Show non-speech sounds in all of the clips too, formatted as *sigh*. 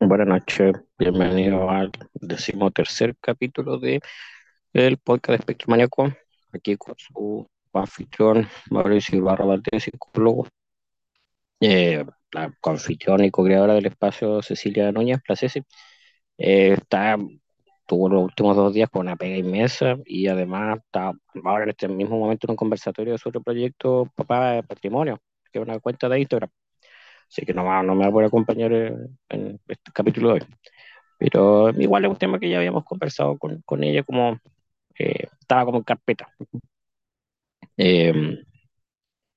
Buenas noches, bienvenido al decimotercer capítulo de el podcast de Espectro Maníaco, aquí con su anfitrión Mauricio Ibarra Valdés, psicólogo, eh, la anfitriona y co-creadora del espacio Cecilia Núñez, Placesi, eh, está, tuvo los últimos dos días con una pega inmensa y además está ahora en este mismo momento en un conversatorio sobre el proyecto Papá de Patrimonio, que es una cuenta de Instagram, así que no, no me va a acompañar en este capítulo de hoy. Pero igual es un tema que ya habíamos conversado con, con ella, como eh, estaba como en carpeta. Eh,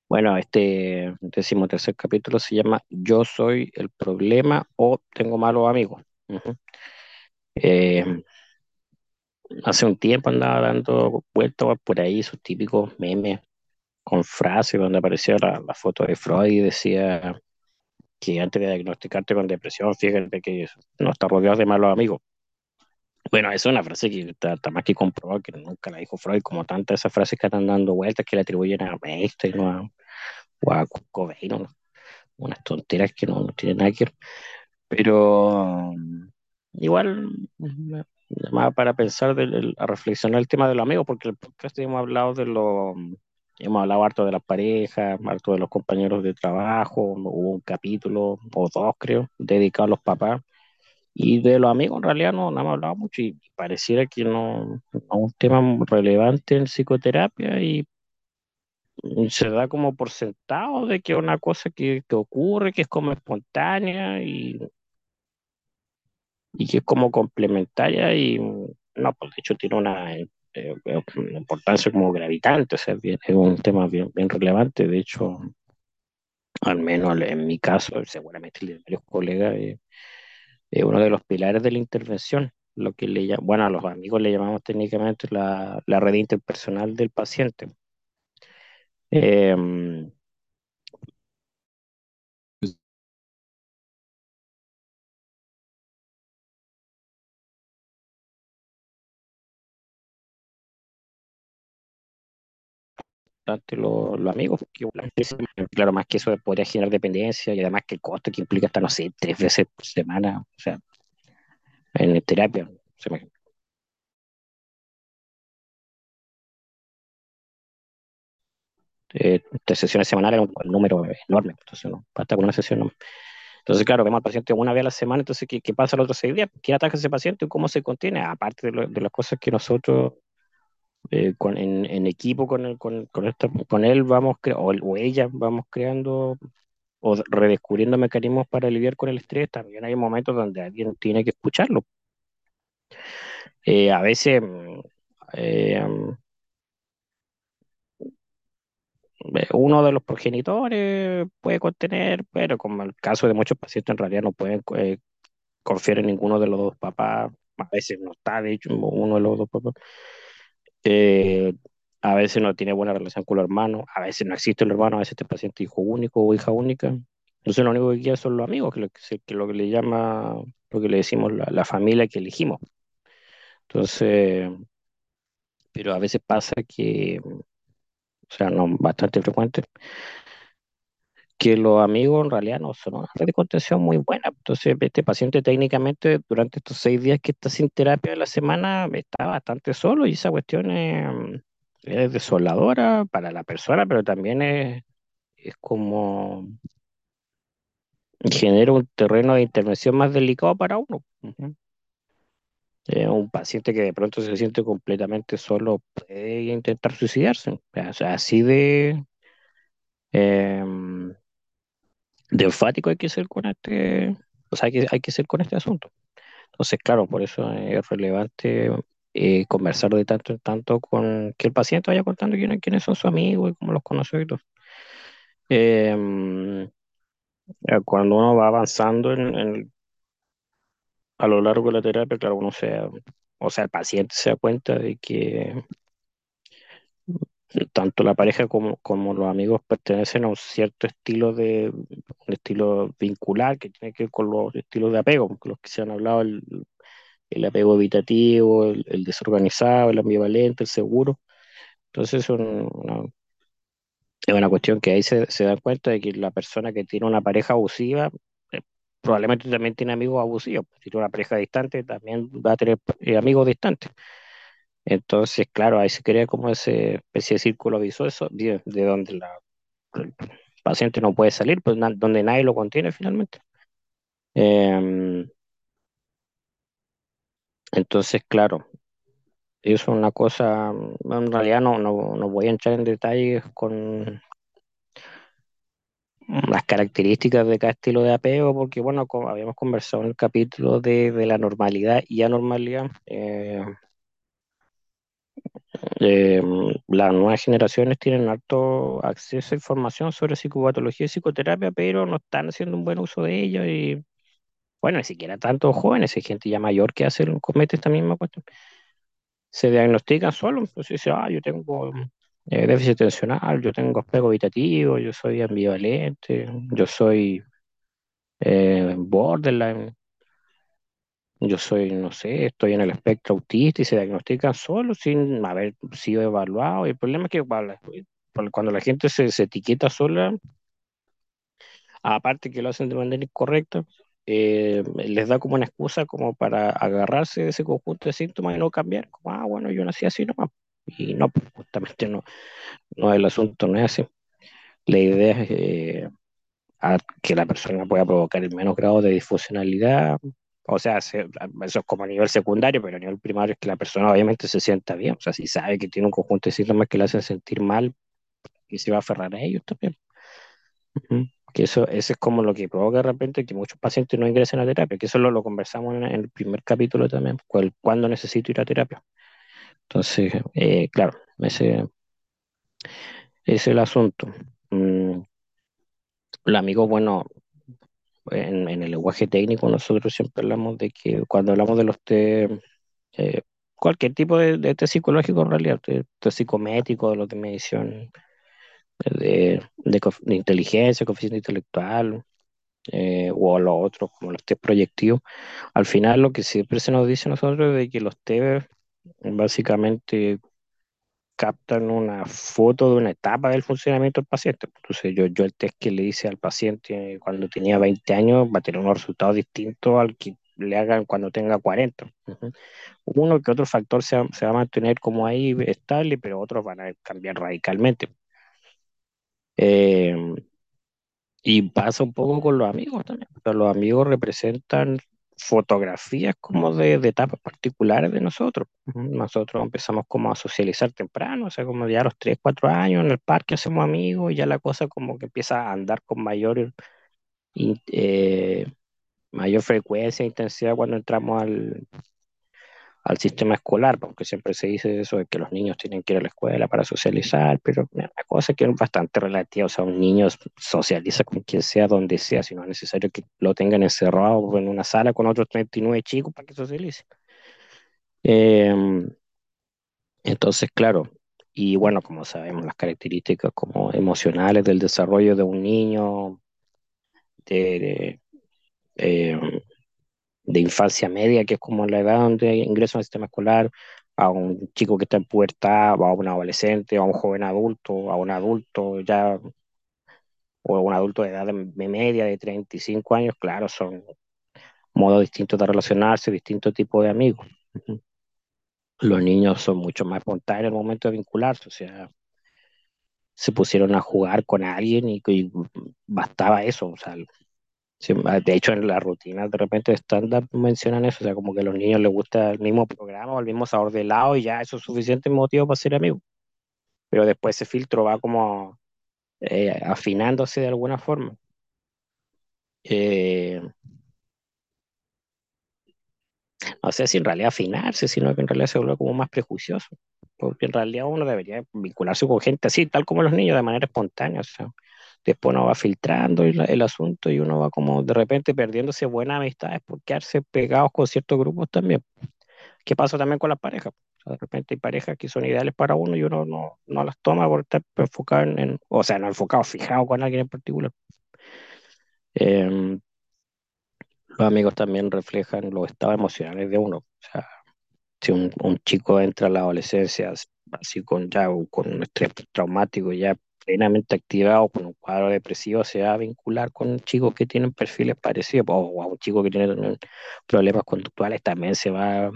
bueno, este decimotercer capítulo se llama Yo soy el problema o tengo malos amigos. Ujú. Eh, hace un tiempo andaba dando vueltas por ahí sus típicos memes con frases donde aparecía la, la foto de Freud y decía que antes de diagnosticarte con depresión, fíjate que no está rodeado de malos amigos. Bueno, esa es una frase que está, más que comprobado, que nunca la dijo Freud, como tantas esas frases que están dando vueltas que le atribuyen a Einstein o a, o a unas tonteras que no, no tienen nada. Pero igual llamaba para pensar, a reflexionar el tema de los amigos, porque el podcast hemos hablado de lo, hemos hablado harto de las parejas, harto de los compañeros de trabajo, hubo un capítulo o dos creo, dedicado a los papás. Y de los amigos en realidad no, no hemos hablado mucho y pareciera que no, es un tema relevante en psicoterapia y se da como por sentado de que es una cosa que, que ocurre, que es como espontánea y, y que es como complementaria y no, pues de hecho tiene una, eh, una importancia como gravitante, o sea, es un tema bien, bien relevante, de hecho, al menos en mi caso, seguramente el de varios colegas, eh, es uno de los pilares de la intervención, lo que le bueno, a los amigos le llamamos técnicamente la, la red interpersonal del paciente. Eh, los, amigos, claro, más que eso podría generar dependencia y además que el costo que implica hasta, no sé, tres veces por semana, o sea, en terapia, se me- eh, sesiones semanales es un, número enorme, entonces no, basta con una sesión. Entonces, claro, vemos al paciente una vez a la semana, entonces, ¿qué, pasa los otros seis días? ¿Quién ataca ese paciente cómo se contiene? Aparte de las cosas que nosotros eh, con, en, en equipo con, el- con, con, esta- con él vamos, o, o ella vamos creando o redescubriendo mecanismos para lidiar con el estrés, también hay momentos donde alguien tiene que escucharlo. Eh, a veces eh, eh, uno de los progenitores puede contener, pero como el caso de muchos pacientes en realidad no pueden eh, confiar en ninguno de los dos papás, a veces no está, de hecho, uno de los dos papás. Eh, a veces no tiene buena relación con los hermanos, a veces no existe el hermano, a veces este paciente hijo único o hija única. Entonces lo único que queda son los amigos, que lo que lo que le llama, lo que le decimos la, la familia que elegimos. Entonces, pero a veces pasa que, o sea, no bastante frecuente, que los amigos en realidad no son una red de contención muy buena. Entonces, este paciente técnicamente durante estos seis días que está sin terapia de la semana está bastante solo y esa cuestión es, es desoladora para la persona, pero también es, es como genera un terreno de intervención más delicado para uno. Un paciente que de pronto se siente completamente solo puede intentar suicidarse. O sea, así de, em, de enfático hay que ser con este, o sea, hay que, hay que ser con este asunto. Entonces, claro, por eso es relevante eh, conversar de tanto en tanto con que el paciente vaya contando quiénes, quiénes son sus amigos y cómo los conoce y todo. Em, eh, cuando uno va avanzando en, en- a lo largo de la terapia, claro, uno se, o sea, el paciente se da cuenta de que tanto la pareja como, los amigos pertenecen a un cierto estilo de, estilo vincular que tiene que ver con los estilos de apego, los que se han hablado, el, el apego evitativo, el, desorganizado, el ambivalente, el seguro. Entonces es un- una, es una cuestión que ahí se, se da cuenta de que la persona que tiene una pareja abusiva, eh, probablemente también tiene amigos abusivos. Si tiene una pareja distante, también va a tener eh, amigos distantes. Entonces, claro, ahí se crea como ese especie de círculo vicioso de, de donde la, el paciente no puede salir, pues donde nadie lo contiene finalmente. Eh, entonces, claro, eso es una cosa, en realidad no, no, no voy a entrar en detalles con las características de cada estilo de apego, porque bueno, como habíamos conversado en el capítulo de, de la normalidad y anormalidad, eh, eh, las nuevas generaciones tienen alto acceso a información sobre psicopatología y psicoterapia, pero no están haciendo un buen uso de ello y bueno, ni siquiera tantos jóvenes, hay gente ya mayor que hace, comete esta misma cuestión. Se diagnostican solo, pues dice, ah, yo tengo eh, déficit atencional, yo tengo apego evitativo, yo soy ambivalente, yo soy eh, borderline, yo soy, no sé, estoy en el espectro autista y se diagnostican solo sin haber sido evaluado. Y el problema es que cuando la gente se, se etiqueta sola, aparte que lo hacen de manera incorrecta, eh, les da como una excusa como para agarrarse de ese conjunto de síntomas y no cambiar, como, ah, bueno, yo nací así nomás. Y no, pues, justamente no, no, el asunto no es así. La idea es eh, que la persona pueda provocar el menos grado de disfuncionalidad. O sea, se- eso es como a nivel secundario, pero a nivel primario es que la persona obviamente se sienta bien. O sea, si sabe que tiene un conjunto de síntomas que le hacen sentir mal y se va a aferrar a ellos también. Que eso, eso es como lo que provoca de repente que muchos pacientes no ingresen a terapia, que eso lo, lo conversamos en, en el primer capítulo también, cuál, cuándo necesito ir a terapia. Entonces, eh, claro, ese, ese es el asunto. Mm, los amigos, bueno, en, el lenguaje técnico nosotros siempre hablamos de que cuando hablamos de los test, eh, cualquier tipo de, de test psicológico en realidad, test psicométrico, de los de medición de, de, de inteligencia, coeficiente intelectual, eh, o los otros como los test proyectivos, al final lo que siempre se nos dice a nosotros es de que los test básicamente captan una foto de una etapa del funcionamiento del paciente. Entonces, yo, yo el test que le hice al paciente cuando tenía 20 años va a tener unos resultados distintos al que le hagan cuando tenga 40. Ujú. Uno que otro factor se va, a mantener como ahí estable, pero otros van a cambiar radicalmente. Eh, y pasa un poco con los amigos también. Los amigos representan fotografías como de, de etapas particulares de nosotros. Nosotros empezamos como a socializar temprano, o sea, como ya a los 3 4 años en el parque hacemos amigos y ya la cosa como que empieza a andar con mayor, eh, mayor frecuencia e intensidad cuando entramos al, al sistema escolar, porque siempre se dice eso de que los niños tienen que ir a la escuela para socializar, pero la cosa que es bastante relativa, o sea, un niño socializa con quien sea, donde sea, si no es necesario que lo tengan encerrado en una sala con otros 39 chicos para que socialice. Eh, entonces, claro, y bueno, como sabemos, las características como emocionales del desarrollo de un niño, de, eh, de infancia media, que es como la edad donde ingresa al sistema escolar, a un chico que está en pubertad, a un adolescente, a un joven adulto, a un adulto ya, o a un adulto de edad de media de 35 años, claro, son modos distintos de relacionarse, distintos tipos de amigos. Los niños son mucho más espontáneos en el momento de vincularse, o sea, se pusieron a jugar con alguien y, y bastaba eso, o sea, De hecho, en las rutinas de repente de stand-up mencionan eso, o sea, como que a los niños les gusta el mismo programa o el mismo sabor de helado y ya eso es suficiente motivo para ser amigos. Pero después ese filtro va como eh, afinándose de alguna forma. Eh, no sé si en realidad afinarse, sino que en realidad se vuelve como más prejuicioso. Porque en realidad uno debería vincularse con gente así, tal como los niños, de manera espontánea. O sea, después uno va filtrando el, asunto y uno va como de repente perdiéndose buenas amistades por quedarse pegados con ciertos grupos también. ¿Qué pasa también con las parejas? O sea, de repente hay parejas que son ideales para uno y uno no, no las toma por estar enfocado en, en- o sea, no enfocado, fijado con alguien en particular. Eh, los amigos también reflejan los estados emocionales de uno. O sea, si un, chico entra a la adolescencia así con ya con un estrés traumático, ya plenamente activado con un cuadro depresivo se va a vincular con chicos que tienen perfiles parecidos, o a un chico que tiene problemas conductuales también se va a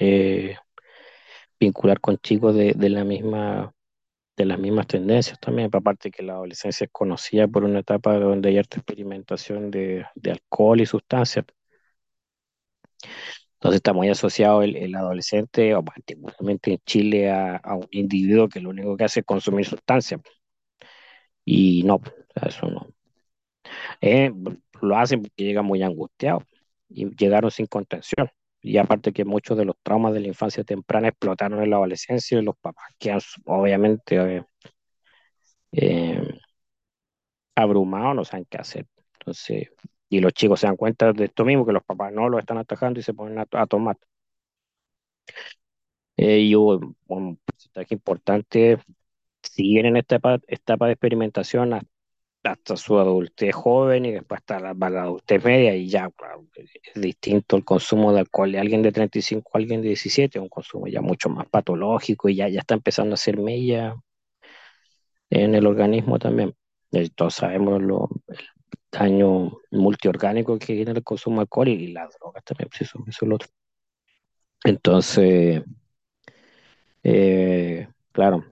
eh, vincular con chicos de, de la misma de las mismas tendencias también, aparte que la adolescencia es conocida por una etapa donde hay harta experimentación de, de alcohol y sustancias. Entonces está muy asociado el, el adolescente, o particularmente en Chile, a, a, un individuo que lo único que hace es consumir sustancias. Y no, eso no. Eh, lo hacen porque llegan muy angustiados y llegaron sin contención. Y aparte que muchos de los traumas de la infancia temprana explotaron en la adolescencia y los papás quedan obviamente eh, eh, abrumados, no saben qué hacer. Entonces, y los chicos se dan cuenta de esto mismo, que los papás no lo están atajando y se ponen a, a tomar. Eh, y hubo un porcentaje importante, siguen en esta etapa, de experimentación hasta, su adultez joven y después hasta la, adultez media y ya claro, es distinto el consumo de alcohol de alguien de 35 a alguien de 17, un consumo ya mucho más patológico y ya, ya está empezando a hacer mella en el organismo también. Y todos sabemos lo, el daño multiorgánico que tiene el consumo de alcohol y, las drogas también, pues eso, eso es lo otro. Entonces, eh, claro,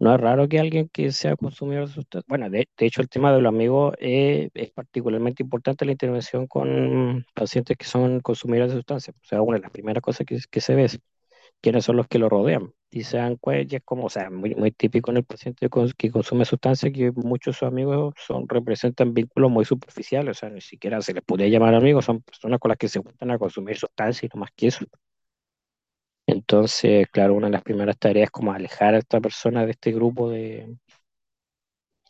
no es raro que alguien que sea consumidor de sustancias, bueno, de, hecho el tema de los amigos eh, es particularmente importante la intervención con pacientes que son consumidores de sustancias. O sea, una de las primeras cosas que, se ve es quiénes son los que lo rodean. Y se dan cuenta, es como, o sea, muy, muy típico en el paciente que consume sustancias que muchos de sus amigos son, representan vínculos muy superficiales, o sea, ni siquiera se les podría llamar amigos, son personas con las que se juntan a consumir sustancias y no más que eso. Entonces, claro, una de las primeras tareas es como alejar a esta persona de este grupo de,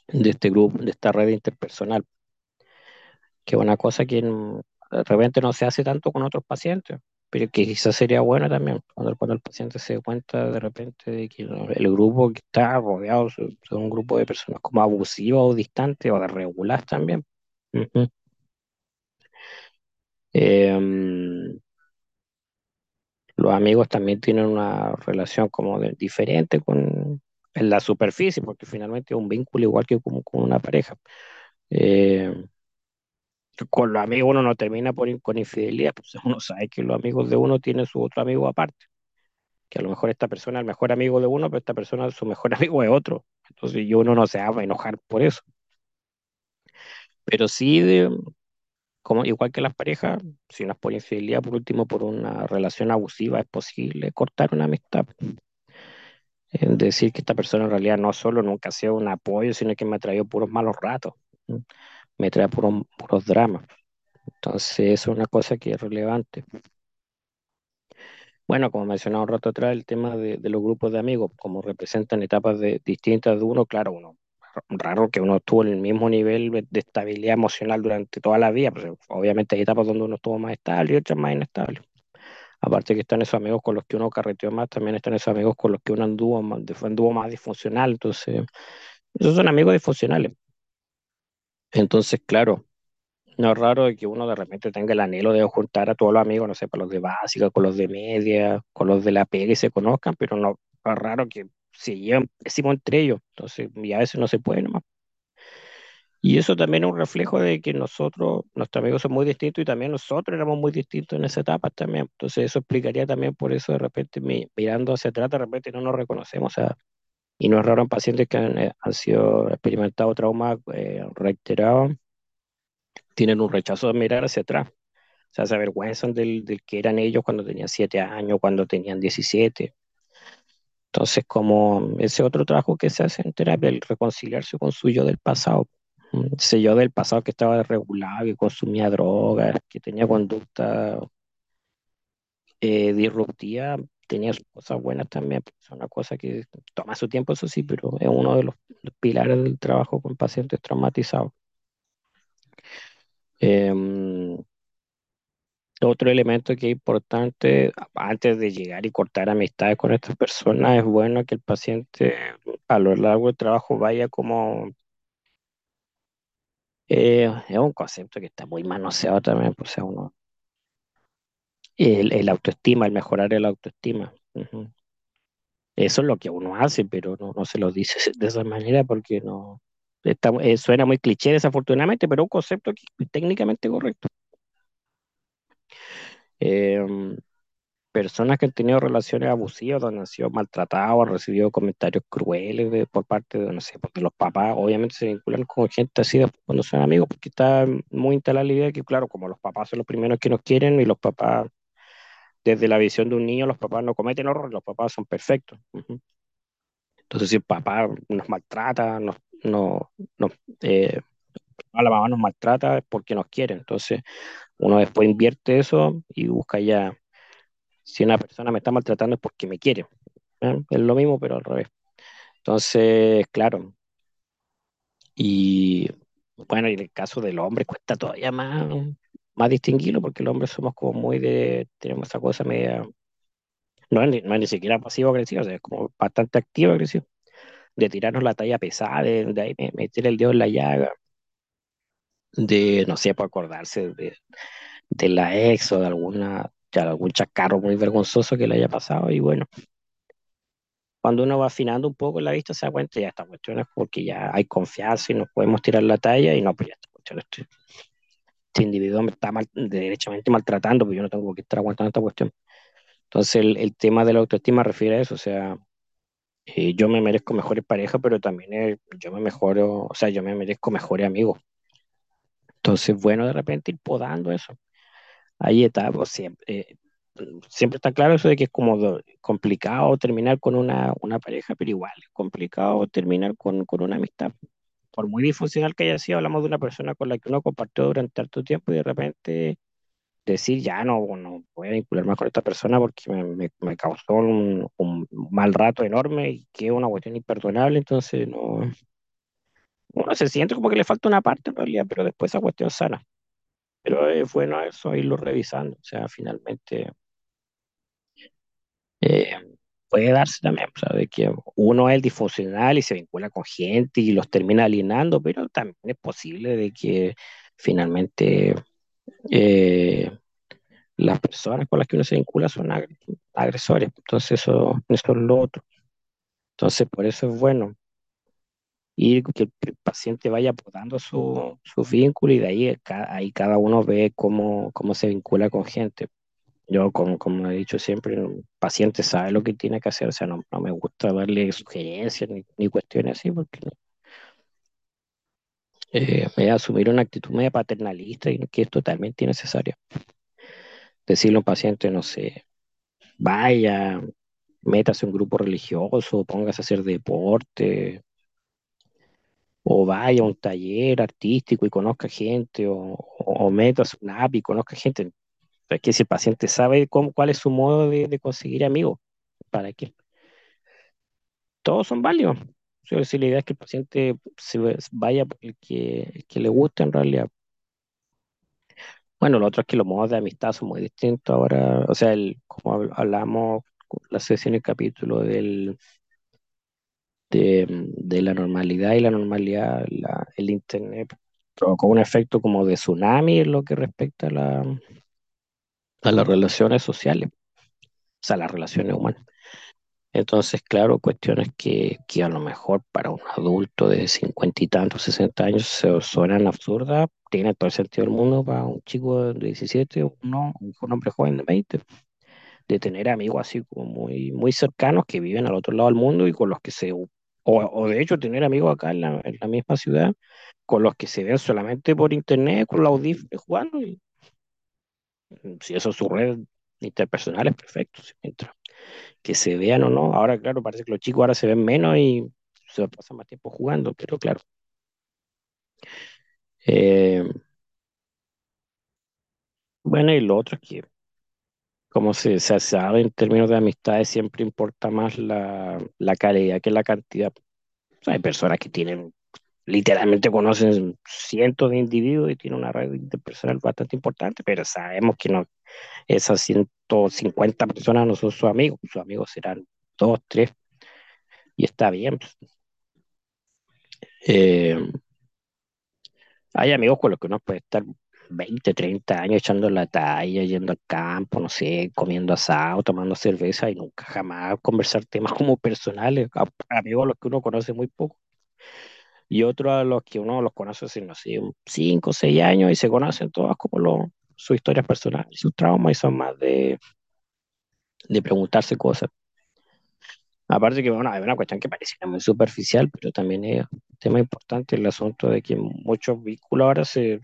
de este grupo, de esta red interpersonal, que es una cosa que de repente no se hace tanto con otros pacientes, pero que quizás sería bueno también cuando, cuando el paciente se dé cuenta de repente de que el grupo que está rodeado son un grupo de personas como abusivas o distantes o de regular también. Uh los amigos también tienen una relación como de, diferente con en la superficie, porque finalmente es un vínculo igual que como con una pareja. Eh, con los amigos uno no termina por, con infidelidad, pues uno sabe que los amigos de uno tienen su otro amigo aparte, que a lo mejor esta persona es el mejor amigo de uno, pero esta persona su mejor *laughs* amigo es otro, entonces y uno no se va a enojar por eso. Pero sí, de, como igual que las parejas, si no es por infidelidad, por último, por una relación abusiva, es posible cortar una amistad. Es decir que esta persona en realidad no solo nunca ha sido un apoyo, sino que me ha traído puros malos ratos, me trae puros, dramas. Entonces, eso es una cosa que es relevante. Bueno, como mencionaba un rato atrás, el tema de, de los grupos de amigos, como representan etapas de, distintas de uno, claro, uno raro que uno estuvo en el mismo nivel de estabilidad emocional durante toda la vida, pues obviamente hay etapas donde uno estuvo más estable y otras más inestable. Aparte que están esos amigos con los que uno carreteó más, también están esos amigos con los que uno anduvo más, anduvo más disfuncional, entonces, esos son amigos disfuncionales. Entonces, claro, no es raro que uno de repente tenga el anhelo de juntar a todos los amigos, no sé, para los de básica, con los de media, con los de la pega y se conozcan, pero no es raro que se llevan pésimo entre ellos, entonces, y a veces no se puede nomás. Y eso también es un reflejo de que nosotros, nuestros amigos son muy distintos y también nosotros éramos muy distintos en esa etapa también. Entonces eso explicaría también por eso de repente mirando hacia atrás, de repente no nos reconocemos. O y no es raro en pacientes que han, eh, han sido experimentados traumas eh, reiterados, tienen un rechazo de mirar hacia atrás. O sea, se avergüenzan del, del que eran ellos cuando tenían 7 años, cuando tenían 17. Entonces, como ese otro trabajo que se hace en terapia, el reconciliarse con su yo del pasado, ese yo del pasado que estaba desregulado, que consumía drogas, que tenía conducta eh, disruptiva, tenía cosas buenas también, es una cosa que toma su tiempo, eso sí, pero es uno de los pilares del trabajo con pacientes traumatizados. Eh, otro elemento que es importante, antes de llegar y cortar amistades con estas personas, es bueno que el paciente a lo largo del trabajo vaya como... Eh, es un concepto que está muy manoseado también, pues, sea, uno... El, autoestima, el mejorar el autoestima. Eso es lo que uno hace, pero no, no se lo dice *laughs* de esa manera porque no está, eh, suena muy cliché desafortunadamente, pero un concepto que técnicamente correcto. Em, personas que han tenido relaciones abusivas, donde han sido maltratados, han recibido comentarios crueles por parte de, no sé, pues, de los papás, obviamente se vinculan con gente así después cuando son amigos, porque está muy instalada la idea de que, claro, como los papás son los primeros que nos quieren y los papás, desde la visión de un niño, los papás no cometen errores, los papás son perfectos. Entonces, si el papá nos maltrata, nos, no, nos, eh, la mamá nos maltrata es porque nos quiere. Entonces, uno después invierte eso y busca ya, si una persona me está maltratando es porque me quiere. ¿eh? Es lo mismo, pero al revés. Entonces, claro, y bueno, en el caso del hombre cuesta todavía más, más distinguirlo porque los hombres somos como muy de, tenemos esa cosa media, no es ni, no es ni siquiera pasivo-agresivo, o sea, es como bastante activo-agresivo, de tirarnos la talla pesada, de, de ahí me- meter el dedo en la llaga, de, no sé, por acordarse de, de la ex o de alguna, de algún chacarro muy vergonzoso que le haya pasado, y bueno, cuando uno va afinando un poco la vista se da cuenta ya esta cuestión es porque ya hay confianza y nos podemos tirar la talla y no, pues ya esta cuestión, este, este individuo me está mal, derechamente maltratando, pues yo no tengo que estar aguantando esta cuestión. Entonces el, el tema de la autoestima refiere a eso, o sea, eh, yo me merezco mejores parejas, pero también eh, yo me mejoro, o sea, yo me merezco mejores amigos. Entonces, bueno, de repente ir podando eso. Hay etapas, siempre, eh, siempre está claro eso de que es como do- complicado terminar con una, una pareja, pero igual es complicado terminar con, con una amistad. Por muy disfuncional que haya sido, hablamos de una persona con la que uno compartió durante tanto tiempo y de repente decir, ya no, no voy a vincular más con esta persona porque me, me, me causó un, un mal rato enorme y que es una cuestión imperdonable, entonces no, uno se siente como que le falta una parte en realidad, pero después esa cuestión sana. Pero es bueno eso, irlo revisando, o sea, finalmente eh, puede darse también, o de que uno es el disfuncional y se vincula con gente y los termina alienando, pero también es posible de que finalmente eh, las personas con las que uno se vincula son agre- agresores, entonces eso, eso es lo otro. Entonces, por eso es bueno ir que el, paciente vaya podando su, su vínculo y de ahí, ahí cada uno ve cómo, cómo se vincula con gente. Yo, como, como he dicho siempre, el paciente sabe lo que tiene que hacer, o sea, no, no me gusta darle sugerencias ni, ni cuestiones así, porque eh, es asumir una actitud media paternalista y que es totalmente innecesaria. Decirle a un paciente, no sé, vaya, métase a un grupo religioso, póngase a hacer deporte, o vaya a un taller artístico y conozca gente, o, o, o métase a un app y conozca gente. Es que si el paciente sabe cómo, cuál es su modo de, conseguir amigos, ¿para qué? todos son válidos. O sea, si la idea es que el paciente se vaya por el que, que le guste en realidad. Bueno, lo otro es que los modos de amistad son muy distintos ahora. O sea, el, como habl- hablamos la sesión, el capítulo del, de, la normalidad y la normalidad, el Internet provocó un efecto como de tsunami en lo que respecta a, la, a las relaciones sociales, o sea, las relaciones humanas. Entonces, claro, cuestiones que, que a lo mejor para un adulto de cincuenta y tantos, sesenta años se suenan absurdas, tiene todo el sentido del mundo para un chico de 17 o no, un hombre joven de 20, de tener amigos así como muy, muy cercanos que viven al otro lado del mundo y con los que se, o, de hecho tener amigos acá en la, misma ciudad, con los que se ven solamente por internet, con los audífonos jugando, y mm, si eso es su red interpersonal es perfecto, mientras que se vean o no. Ahora, claro, parece que los chicos ahora se ven menos y se pasan más tiempo jugando, pero claro. Eh, bueno, y lo otro es que, como se, se sabe en términos de amistades, siempre importa más la, la calidad que la cantidad. Hay personas que tienen, literalmente conocen cientos de individuos y tienen una red interpersonal bastante importante, pero sabemos que no, esas 150 personas no son sus amigos, sus amigos serán dos, tres, y está bien. Eh, hay amigos con los que uno puede estar 20, 30 años echando la talla, yendo al campo, no sé, comiendo asado, tomando cerveza y nunca jamás conversar temas como personales, amigos a los que uno conoce muy poco. Y otros a los que uno los conoce hace, no sé, 5 o 6 años y se conocen todas como lo, sus historias personales, sus traumas y son más de, de preguntarse cosas. Aparte que, bueno, hay una cuestión que parece muy superficial, pero también es un tema importante el asunto de que muchos vínculos ahora se,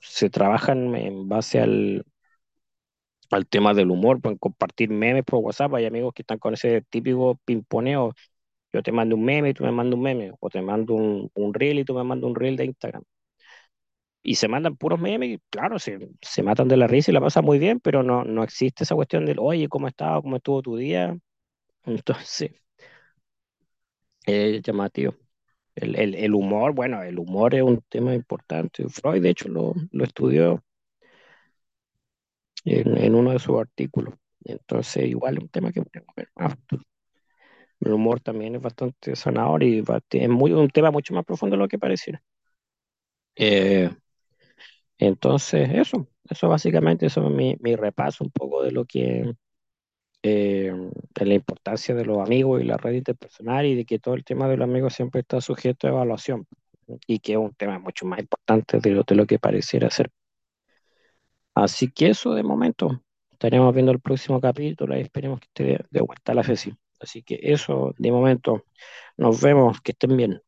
se trabajan en base al, al tema del humor, pueden compartir memes por WhatsApp, hay amigos que están con ese típico pimponeo, yo te mando un meme y tú me mandas un meme, o te mando un, un reel y tú me mandas un reel de Instagram. Y se mandan puros memes y claro, se, se matan de la risa y la pasan muy bien, pero no, no existe esa cuestión del, oye, ¿cómo estás? ¿Cómo estuvo tu día? *laughs* Entonces, es llamativo. El, el, el humor, bueno, el humor es un tema importante. Freud, de hecho, lo, lo estudió en, en uno de sus artículos. Entonces, igual es un tema que podemos ver. El humor también es bastante sanador y es un tema mucho más profundo de lo que pareciera. Eh, entonces, eso, eso básicamente, eso es mi, mi repaso un poco de lo que, eh, la importancia de los amigos y la red interpersonal y de que todo el tema de los amigos siempre está sujeto a evaluación y que es un tema mucho más importante de lo, de lo que pareciera ser. Así que eso de momento, estaremos viendo el próximo capítulo y esperemos que esté de, de vuelta a la sesión. Así que eso de momento, nos vemos, que estén bien.